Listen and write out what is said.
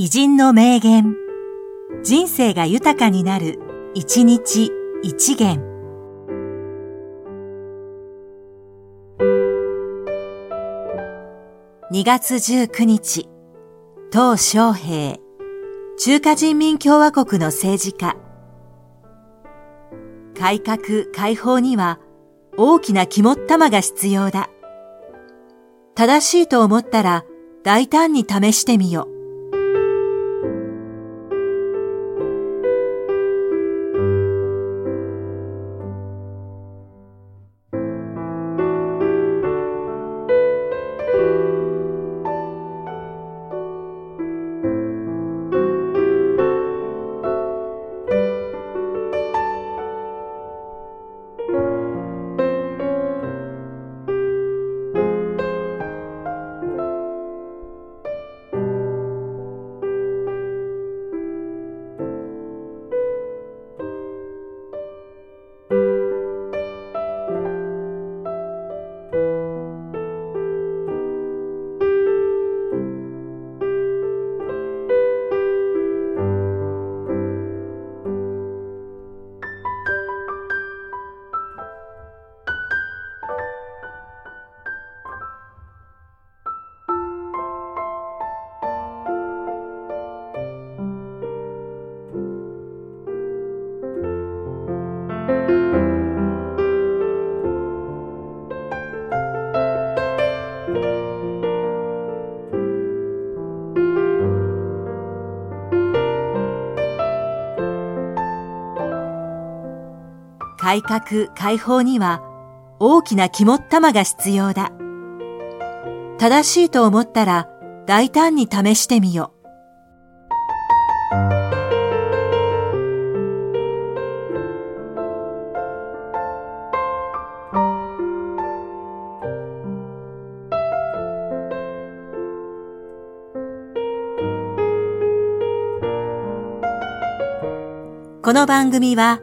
偉人の名言。人生が豊かになる、一日一元。2月19日、鄧小平、中華人民共和国の政治家。改革開放には大きな肝っ玉が必要だ。正しいと思ったら大胆に試してみよう。改革開放には大きな肝っ玉が必要だ。正しいと思ったら大胆に試してみよう。この番組は